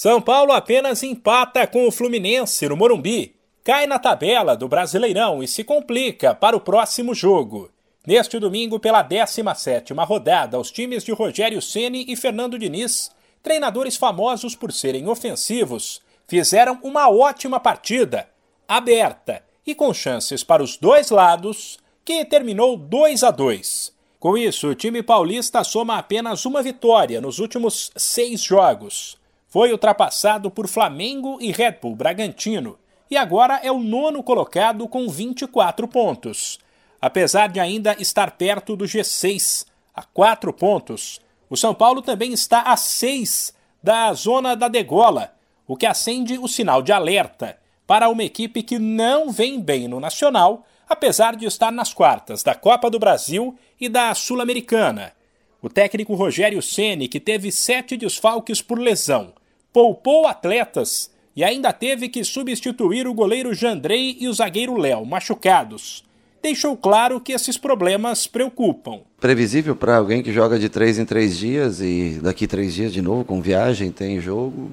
São Paulo apenas empata com o Fluminense no Morumbi, cai na tabela do Brasileirão e se complica para o próximo jogo. Neste domingo, pela 17ª rodada, os times de Rogério Ceni e Fernando Diniz, treinadores famosos por serem ofensivos, fizeram uma ótima partida, aberta e com chances para os dois lados, que terminou 2 a 2. Com isso, o time paulista soma apenas uma vitória nos últimos seis jogos. Foi ultrapassado por Flamengo e Red Bull Bragantino e agora é o nono colocado com 24 pontos. Apesar de ainda estar perto do G6, a 4 pontos, o São Paulo também está a 6 da zona da degola, o que acende o sinal de alerta para uma equipe que não vem bem no Nacional apesar de estar nas quartas da Copa do Brasil e da Sul-Americana. O técnico Rogério Ceni, que teve sete desfalques por lesão, poupou atletas e ainda teve que substituir o goleiro Jandrei e o zagueiro Léo, machucados. Deixou claro que esses problemas preocupam. Previsível para alguém que joga de três em três dias e daqui três dias de novo, com viagem, tem jogo.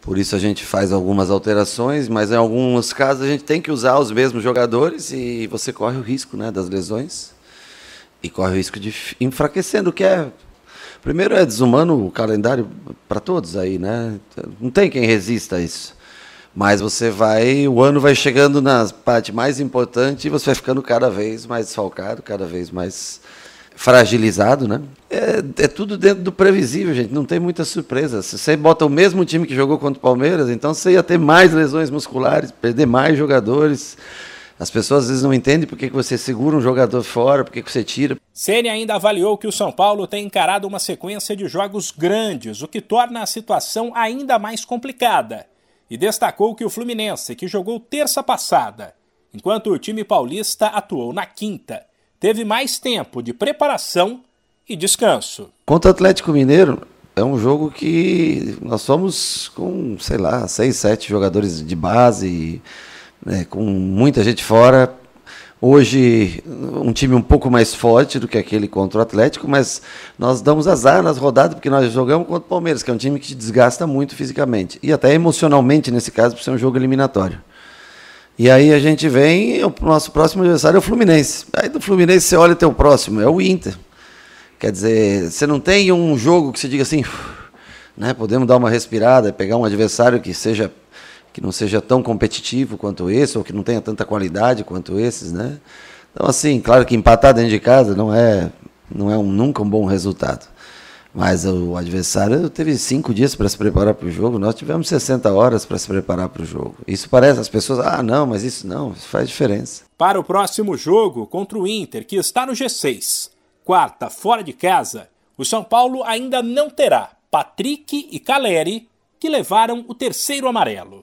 Por isso a gente faz algumas alterações, mas em alguns casos a gente tem que usar os mesmos jogadores e você corre o risco né, das lesões e corre o risco de enfraquecendo, o que é. Primeiro é desumano o calendário para todos aí, né? Não tem quem resista a isso. Mas você vai, o ano vai chegando na parte mais importante e você vai ficando cada vez mais desfalcado, cada vez mais fragilizado, né? É, é, tudo dentro do previsível, gente. Não tem muita surpresa. Se você bota o mesmo time que jogou contra o Palmeiras, então você ia ter mais lesões musculares, perder mais jogadores. As pessoas às vezes não entendem por que você segura um jogador fora, por que você tira. Ceni ainda avaliou que o São Paulo tem encarado uma sequência de jogos grandes, o que torna a situação ainda mais complicada. E destacou que o Fluminense, que jogou terça passada, enquanto o time paulista atuou na quinta, teve mais tempo de preparação e descanso. Contra o Atlético Mineiro, é um jogo que nós somos com, sei lá, seis, sete jogadores de base, né, com muita gente fora. Hoje, um time um pouco mais forte do que aquele contra o Atlético, mas nós damos azar nas rodadas, porque nós jogamos contra o Palmeiras, que é um time que desgasta muito fisicamente. E até emocionalmente, nesse caso, por ser um jogo eliminatório. E aí a gente vem, o nosso próximo adversário é o Fluminense. Aí do Fluminense você olha o teu próximo, é o Inter. Quer dizer, você não tem um jogo que você diga assim, né, podemos dar uma respirada, pegar um adversário que seja que não seja tão competitivo quanto esse ou que não tenha tanta qualidade quanto esses, né? Então assim, claro que empatar dentro de casa não é não é um, nunca um bom resultado. Mas o adversário teve cinco dias para se preparar para o jogo, nós tivemos 60 horas para se preparar para o jogo. Isso parece, as pessoas, ah, não, mas isso não, isso faz diferença. Para o próximo jogo contra o Inter, que está no G6, quarta, fora de casa, o São Paulo ainda não terá Patrick e Caleri, que levaram o terceiro amarelo.